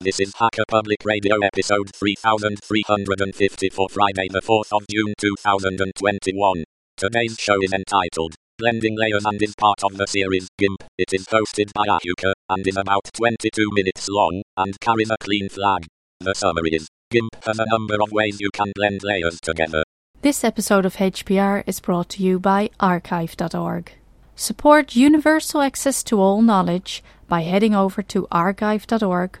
This is Hacker Public Radio episode 3350 for Friday the 4th of June 2021. Today's show is entitled Blending Layers and is part of the series GIMP. It is hosted by Ahuka and is about 22 minutes long and carries a clean flag. The summary is GIMP has a number of ways you can blend layers together. This episode of HPR is brought to you by archive.org. Support universal access to all knowledge by heading over to archive.org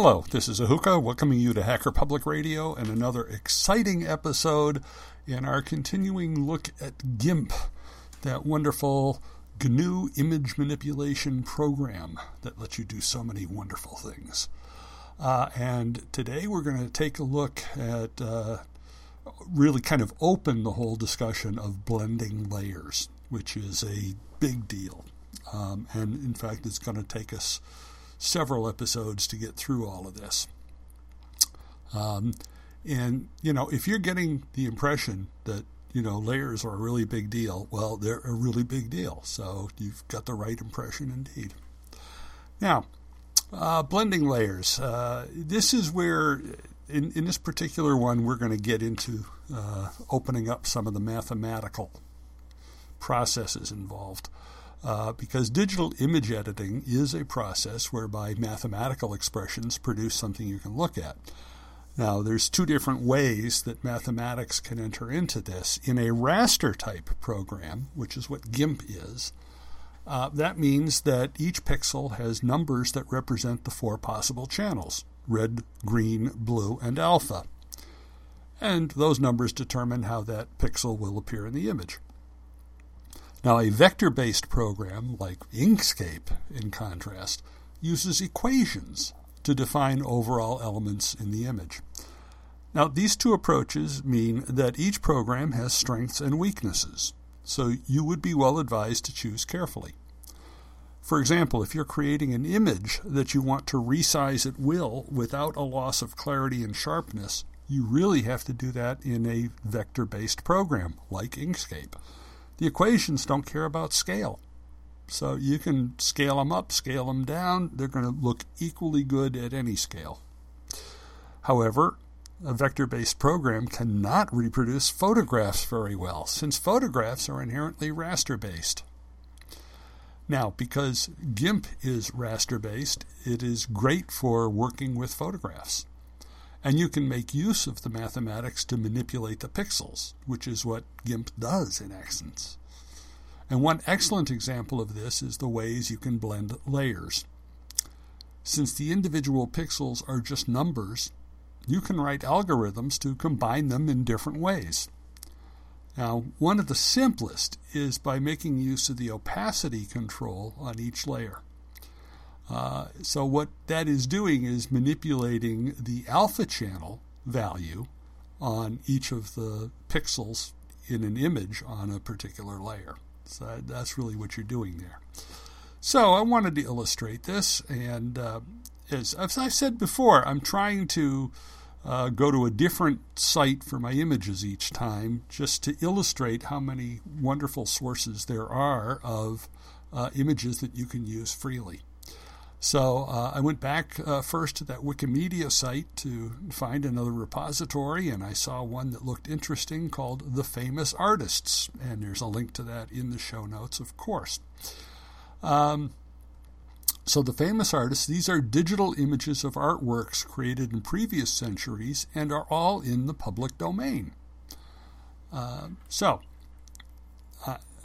Hello, this is Ahuka welcoming you to Hacker Public Radio and another exciting episode in our continuing look at GIMP, that wonderful GNU image manipulation program that lets you do so many wonderful things. Uh, and today we're going to take a look at uh, really kind of open the whole discussion of blending layers, which is a big deal. Um, and in fact, it's going to take us several episodes to get through all of this. Um, and, you know, if you're getting the impression that, you know, layers are a really big deal, well, they're a really big deal. So you've got the right impression indeed. Now, uh, blending layers. Uh, this is where, in, in this particular one, we're going to get into uh, opening up some of the mathematical processes involved. Uh, because digital image editing is a process whereby mathematical expressions produce something you can look at. Now, there's two different ways that mathematics can enter into this. In a raster type program, which is what GIMP is, uh, that means that each pixel has numbers that represent the four possible channels red, green, blue, and alpha. And those numbers determine how that pixel will appear in the image. Now, a vector based program like Inkscape, in contrast, uses equations to define overall elements in the image. Now, these two approaches mean that each program has strengths and weaknesses, so you would be well advised to choose carefully. For example, if you're creating an image that you want to resize at will without a loss of clarity and sharpness, you really have to do that in a vector based program like Inkscape. The equations don't care about scale. So you can scale them up, scale them down, they're going to look equally good at any scale. However, a vector based program cannot reproduce photographs very well, since photographs are inherently raster based. Now, because GIMP is raster based, it is great for working with photographs. And you can make use of the mathematics to manipulate the pixels, which is what GIMP does in essence. And one excellent example of this is the ways you can blend layers. Since the individual pixels are just numbers, you can write algorithms to combine them in different ways. Now, one of the simplest is by making use of the opacity control on each layer. Uh, so what that is doing is manipulating the alpha channel value on each of the pixels in an image on a particular layer. So that's really what you're doing there. So I wanted to illustrate this, and uh, as, as I said before, I'm trying to uh, go to a different site for my images each time just to illustrate how many wonderful sources there are of uh, images that you can use freely. So uh, I went back uh, first to that Wikimedia site to find another repository, and I saw one that looked interesting called The Famous Artists. And there's a link to that in the show notes, of course. Um, so, the famous artists, these are digital images of artworks created in previous centuries and are all in the public domain. Uh, so,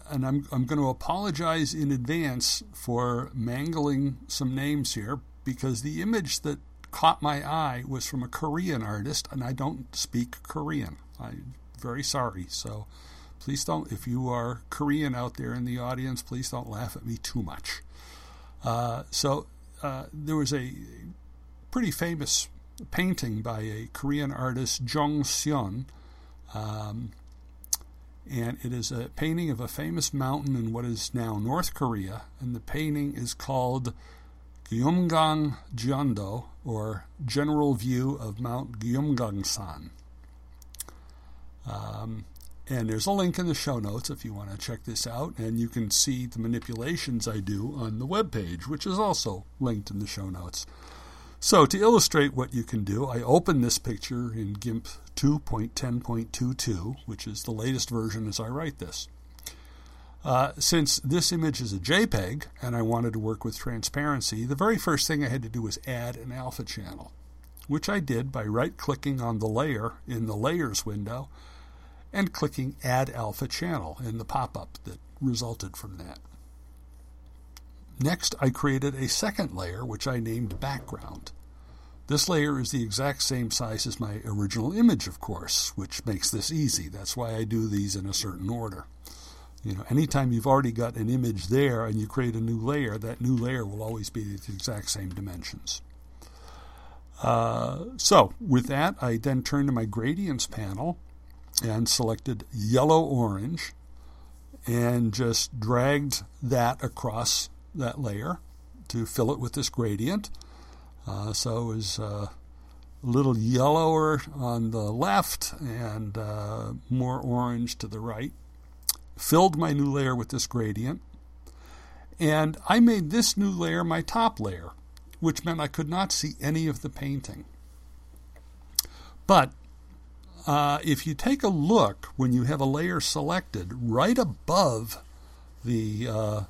and I'm, I'm going to apologize in advance for mangling some names here because the image that caught my eye was from a Korean artist, and I don't speak Korean. I'm very sorry. So please don't, if you are Korean out there in the audience, please don't laugh at me too much. Uh, so uh, there was a pretty famous painting by a Korean artist, Jeong Seon. Um, and it is a painting of a famous mountain in what is now North Korea, and the painting is called Geumgang Jeondo, or General View of Mount Geumgangsan. Um, and there's a link in the show notes if you want to check this out, and you can see the manipulations I do on the web page, which is also linked in the show notes. So, to illustrate what you can do, I open this picture in GIMP 2.10.22, which is the latest version as I write this. Uh, since this image is a JPEG and I wanted to work with transparency, the very first thing I had to do was add an alpha channel, which I did by right clicking on the layer in the Layers window and clicking Add Alpha Channel in the pop up that resulted from that. Next, I created a second layer, which I named Background. This layer is the exact same size as my original image, of course, which makes this easy. That's why I do these in a certain order. You know, anytime you've already got an image there and you create a new layer, that new layer will always be the exact same dimensions. Uh, so, with that, I then turned to my gradients panel and selected yellow orange and just dragged that across that layer to fill it with this gradient. Uh, so it was uh, a little yellower on the left and uh, more orange to the right. Filled my new layer with this gradient. And I made this new layer my top layer, which meant I could not see any of the painting. But uh, if you take a look when you have a layer selected, right above the uh,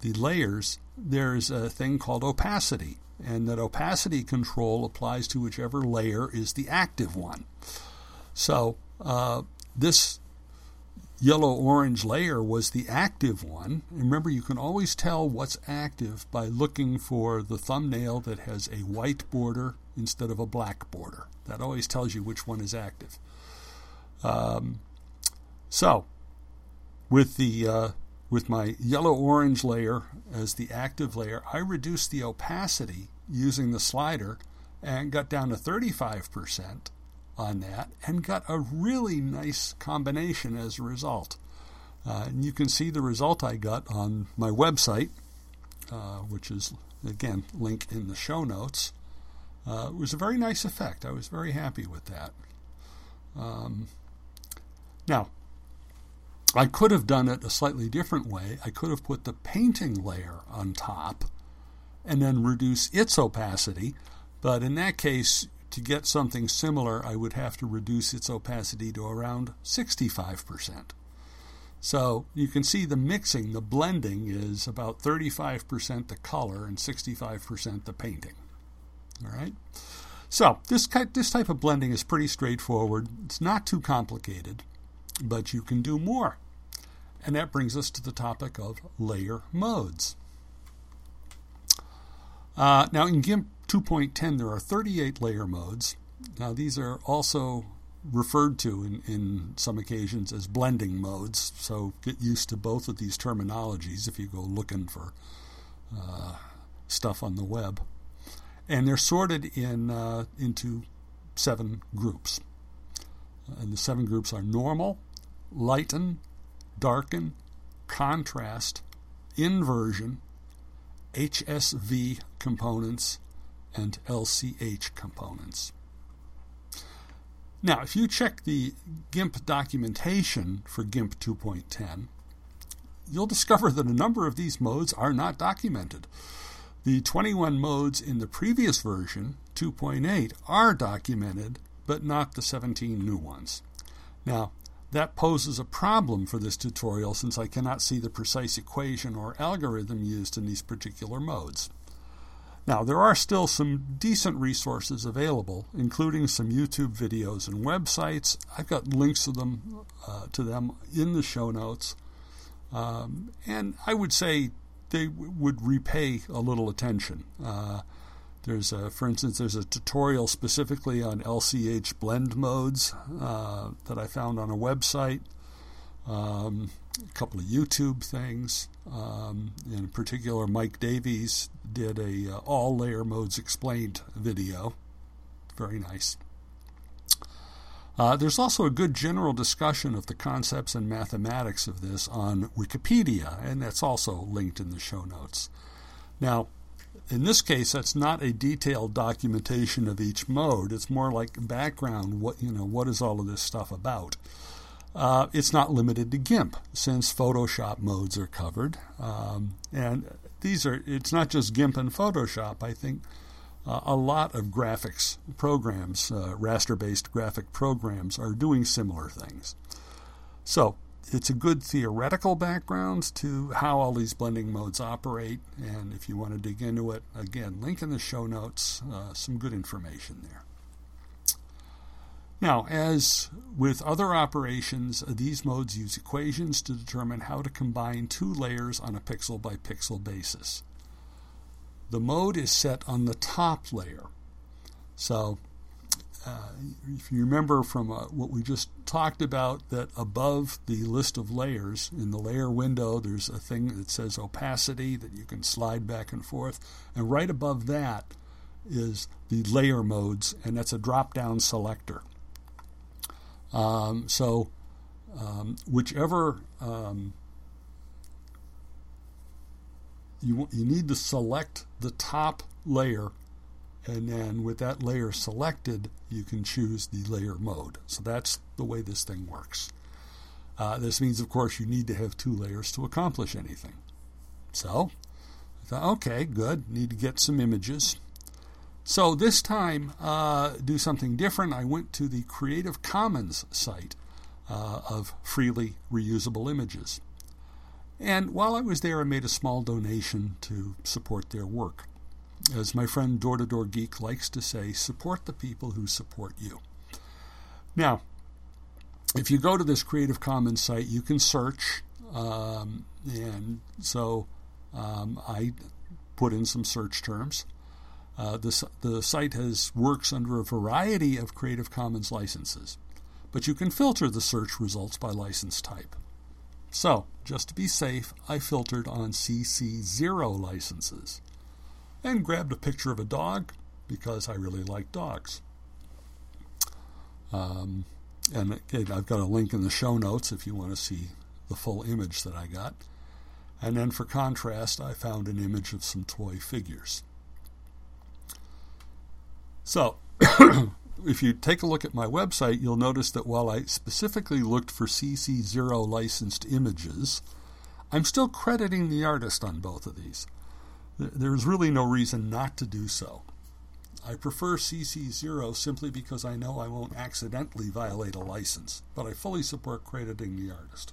the layers, there's a thing called opacity, and that opacity control applies to whichever layer is the active one. So uh, this yellow orange layer was the active one. Remember, you can always tell what's active by looking for the thumbnail that has a white border instead of a black border. That always tells you which one is active. Um, so, with the uh, with my yellow orange layer as the active layer, I reduced the opacity using the slider and got down to 35% on that and got a really nice combination as a result. Uh, and you can see the result I got on my website, uh, which is, again, link in the show notes. Uh, it was a very nice effect. I was very happy with that. Um, now, I could have done it a slightly different way. I could have put the painting layer on top and then reduce its opacity, but in that case, to get something similar, I would have to reduce its opacity to around 65%. So you can see the mixing, the blending is about 35% the color and 65% the painting. All right? So this, this type of blending is pretty straightforward. It's not too complicated, but you can do more. And that brings us to the topic of layer modes. Uh, now in GIMP 2.10, there are 38 layer modes. Now, these are also referred to in, in some occasions as blending modes, so get used to both of these terminologies if you go looking for uh, stuff on the web. And they're sorted in uh, into seven groups. And the seven groups are normal, lighten, darken, contrast, inversion, HSV components, and LCH components. Now, if you check the GIMP documentation for GIMP 2.10, you'll discover that a number of these modes are not documented. The 21 modes in the previous version, 2.8, are documented, but not the 17 new ones. Now, that poses a problem for this tutorial since I cannot see the precise equation or algorithm used in these particular modes. Now, there are still some decent resources available, including some YouTube videos and websites. I've got links to them, uh, to them in the show notes. Um, and I would say they w- would repay a little attention. Uh, there's a, for instance, there's a tutorial specifically on LCH blend modes uh, that I found on a website. Um, a couple of YouTube things. Um, in particular, Mike Davies did a uh, all layer modes explained video. Very nice. Uh, there's also a good general discussion of the concepts and mathematics of this on Wikipedia, and that's also linked in the show notes. Now, in this case, that's not a detailed documentation of each mode. It's more like background. What you know, what is all of this stuff about? Uh, it's not limited to GIMP, since Photoshop modes are covered, um, and these are. It's not just GIMP and Photoshop. I think uh, a lot of graphics programs, uh, raster-based graphic programs, are doing similar things. So it's a good theoretical background to how all these blending modes operate. And if you want to dig into it, again, link in the show notes, uh, some good information there. Now, as with other operations, these modes use equations to determine how to combine two layers on a pixel by pixel basis. The mode is set on the top layer. So uh, if you remember from uh, what we just talked about, that above the list of layers in the layer window, there's a thing that says opacity that you can slide back and forth. And right above that is the layer modes, and that's a drop down selector. Um, so, um, whichever um, you, you need to select the top layer and then with that layer selected, you can choose the layer mode. So that's the way this thing works. Uh, this means, of course, you need to have two layers to accomplish anything. So I thought, okay, good, need to get some images. So this time, uh, do something different. I went to the Creative Commons site uh, of freely reusable images. And while I was there, I made a small donation to support their work as my friend Door to Door Geek likes to say, support the people who support you. Now, if you go to this Creative Commons site, you can search, um, and so um, I put in some search terms. Uh, the, the site has works under a variety of Creative Commons licenses, but you can filter the search results by license type. So, just to be safe, I filtered on CC0 licenses and grabbed a picture of a dog because I really like dogs. Um, and I've got a link in the show notes if you want to see the full image that I got. And then for contrast, I found an image of some toy figures. So, if you take a look at my website, you'll notice that while I specifically looked for CC0 licensed images, I'm still crediting the artist on both of these. There's really no reason not to do so. I prefer CC0 simply because I know I won't accidentally violate a license, but I fully support crediting the artist.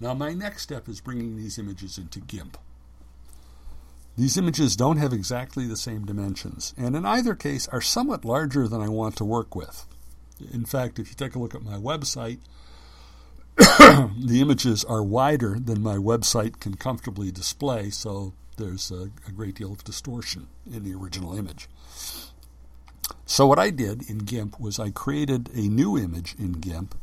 Now, my next step is bringing these images into GIMP. These images don't have exactly the same dimensions, and in either case are somewhat larger than I want to work with. In fact, if you take a look at my website, the images are wider than my website can comfortably display, so there's a, a, great deal of distortion in the original image. So, what I did in GIMP was I created a new image in GIMP,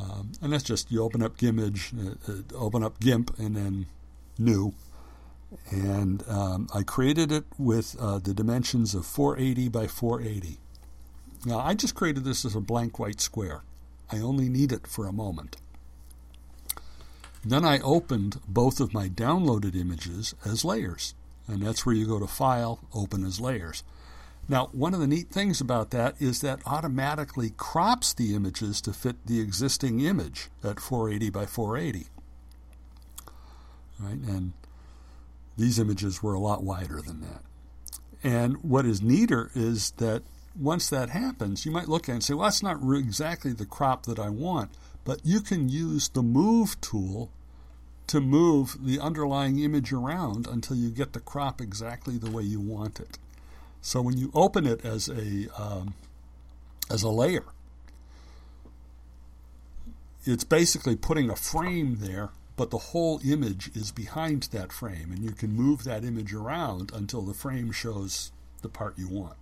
um, and that's just you open up GIMP, uh, uh, open up GIMP, and then new. And um, I created it with uh, the dimensions of 480 by 480. Now, I just created this as a blank white square. I only need it for a moment. Then I opened both of my downloaded images as layers, and that's where you go to File, Open as Layers. Now, one of the neat things about that is that automatically crops the images to fit the existing image at 480 by 480. Right? And these images were a lot wider than that. And what is neater is that once that happens, you might look at it and say, well, that's not re- exactly the crop that I want. But you can use the move tool to move the underlying image around until you get the crop exactly the way you want it. So when you open it as a um, as a layer, it's basically putting a frame there, but the whole image is behind that frame, and you can move that image around until the frame shows the part you want.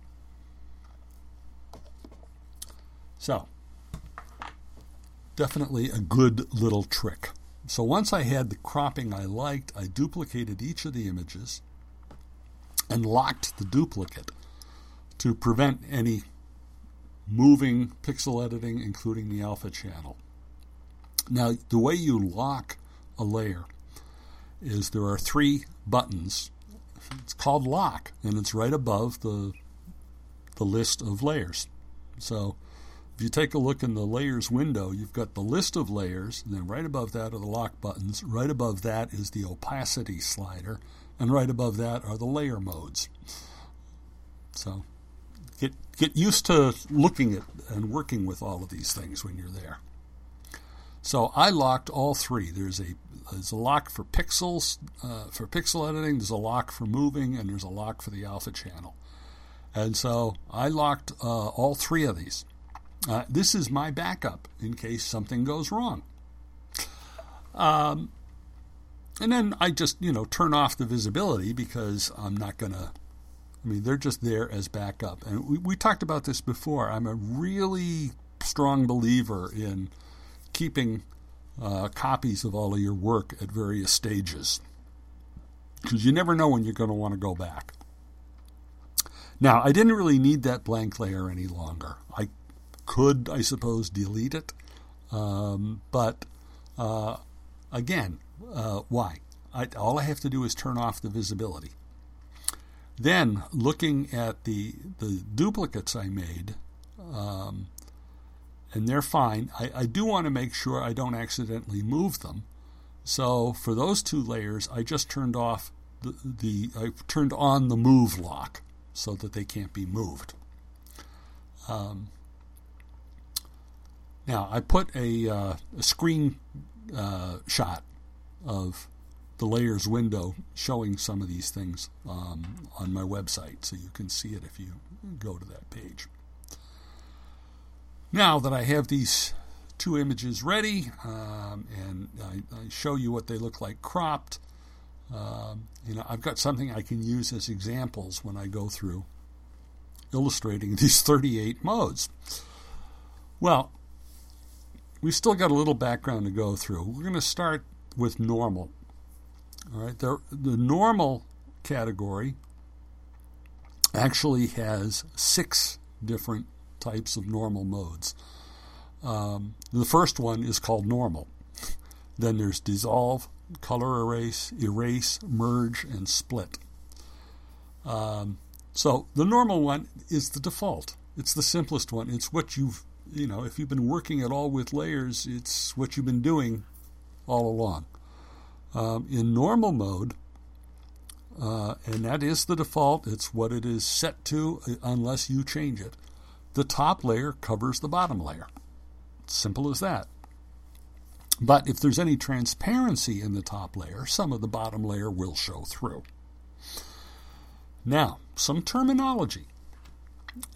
So, definitely a good little trick. So once I had the cropping I liked, I duplicated each of the images and locked the duplicate to prevent any moving pixel editing, including the alpha channel. Now, the way you lock a layer is there are three buttons. It's called lock, and it's right above the the list of layers. So if you take a look in the layers window, you've got the list of layers, and then right above that are the lock buttons. Right above that is the opacity slider, and right above that are the layer modes. So get get used to looking at and working with all of these things when you're there. So I locked all three. There's a there's a lock for pixels uh, for pixel editing. There's a lock for moving, and there's a lock for the alpha channel. And so I locked uh, all three of these. Uh, this is my backup in case something goes wrong. Um, and then I just you know turn off the visibility because I'm not gonna. I mean, they're just there as backup. And we, we talked about this before. I'm a really strong believer in keeping uh, copies of all of your work at various stages because you never know when you're going to want to go back. Now, I didn't really need that blank layer any longer. I could, I suppose, delete it, um, but uh, again, uh, why? I, all I have to do is turn off the visibility. Then, looking at the the duplicates I made, um, and they're fine. I, I do want to make sure I don't accidentally move them. So for those two layers, I just turned off the, the I turned on the move lock so that they can't be moved. Um, now I put a, uh, a screen uh, shot of the layers window showing some of these things um, on my website, so you can see it if you go to that page. Now that I have these two images ready um, and I, I, show you what they look like cropped, um, you know, I've got something I can use as examples when I go through illustrating these 38 modes. Well, we've still got a little background to go through. We're going to start with normal. All right, the, the normal category actually has six different types of normal modes. Um, the first one is called normal. Then there's dissolve, color erase, erase, merge, and split. Um, so the normal one is the default. It's the simplest one. It's what you've, you know, if you've been working at all with layers, it's what you've been doing all along. Um, in normal mode, uh, and that is the default, it's what it is set to uh, unless you change it. The top layer covers the bottom layer. Simple as that. But if there's any transparency in the top layer, some of the bottom layer will show through. Now, some terminology.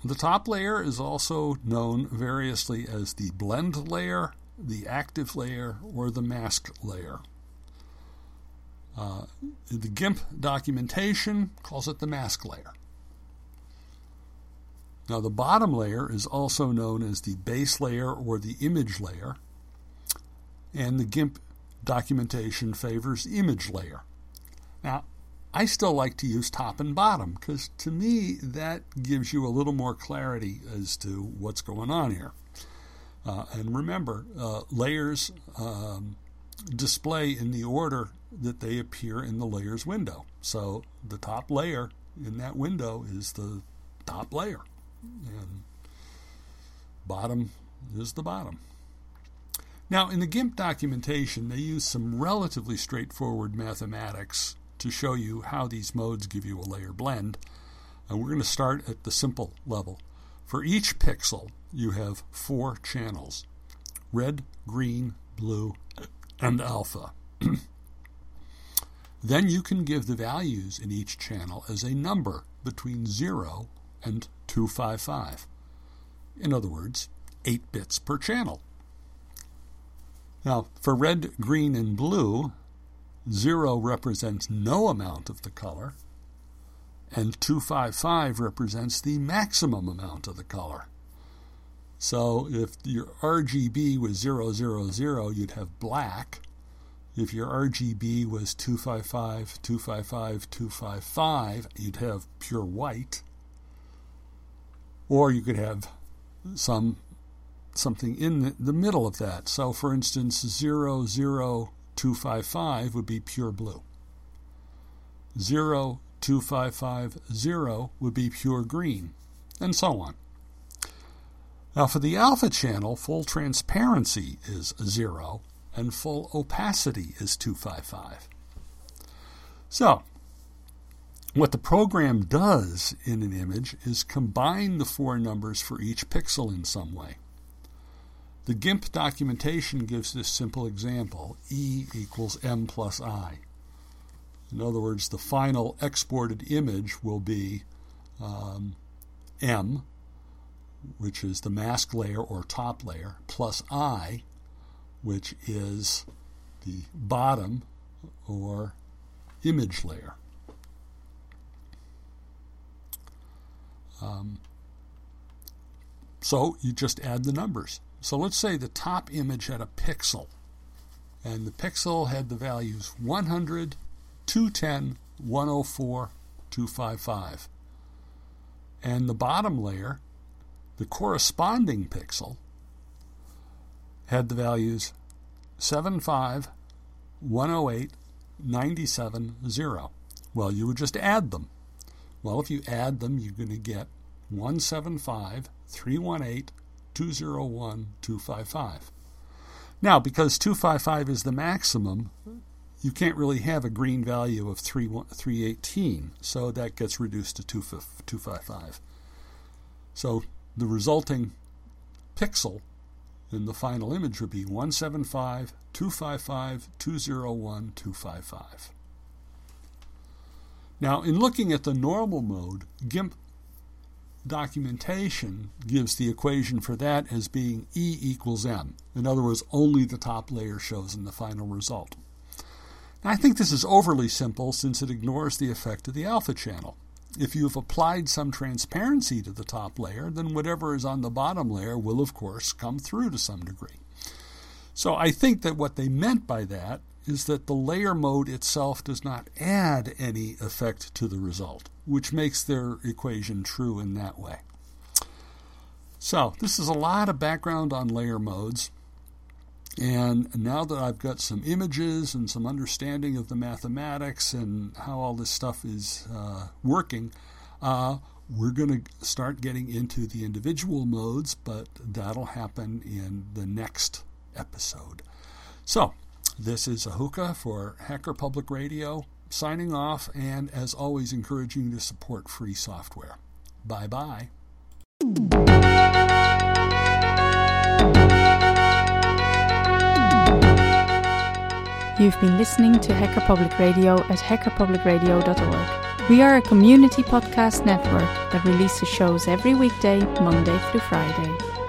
The top layer is also known variously as the blend layer, the active layer, or the mask layer. Uh, the GIMP documentation calls it the mask layer. Now, the bottom layer is also known as the base layer or the image layer, and the GIMP documentation favors image layer. Now, I still like to use top and bottom because to me that gives you a little more clarity as to what's going on here. Uh, and remember, uh, layers um, display in the order that they appear in the layers window. So the top layer in that window is the top layer and bottom is the bottom. Now, in the GIMP documentation, they use some relatively straightforward mathematics to show you how these modes give you a layer blend. And we're going to start at the simple level. For each pixel, you have four channels red, green, blue, and alpha. then you can give the values in each channel as a number between 0 and 255. In other words, 8 bits per channel. Now, for red, green, and blue, 0 represents no amount of the color, and 255 represents the maximum amount of the color. So if your RGB was 000, you'd have black. If your RGB was 255, 255, 255, you'd have pure white. Or you could have some something in the, middle of that. So for instance, 00255 would be pure blue. 02550 would be pure green, and so on. Now, for the alpha channel, full transparency is 0 and full opacity is 255. So, what the program does in an image is combine the four numbers for each pixel in some way. The GIMP documentation gives this simple example E equals M plus I. In other words, the final exported image will be um, M which is the mask layer or top layer, plus I, which is the bottom or image layer. Um, so you just add the numbers. So let's say the top image had a pixel, and the pixel had the values 100, 210, 104, 255. And the bottom layer the corresponding pixel had the values 75, 108, 97, 0. Well, you would just add them. Well, if you add them, you're going to get 175, 318, 201, 255. Now, because 255 is the maximum, you can't really have a green value of 3, 318, so that gets reduced to 255. So the resulting pixel in the final image would be 175, 255, 201, 255. Now, in looking at the normal mode, GIMP documentation gives the equation for that as being E equals M. In other words, only the top layer shows in the final result. Now, I think this is overly simple since it ignores the effect of the alpha channel. If you've applied some transparency to the top layer, then whatever is on the bottom layer will, of course, come through to some degree. So I think that what they meant by that is that the layer mode itself does not add any effect to the result, which makes their equation true in that way. So, this is a lot of background on layer modes. And now that I've got some images and some understanding of the mathematics and how all this stuff is uh, working, uh, we're going to start getting into the individual modes, but that'll happen in the next episode. So, this is Ahuka for Hacker Public Radio, signing off, and as always, encouraging you to support free software. Bye bye. You've been listening to Hacker Public Radio at hackerpublicradio.org. We are a community podcast network that releases shows every weekday, Monday through Friday.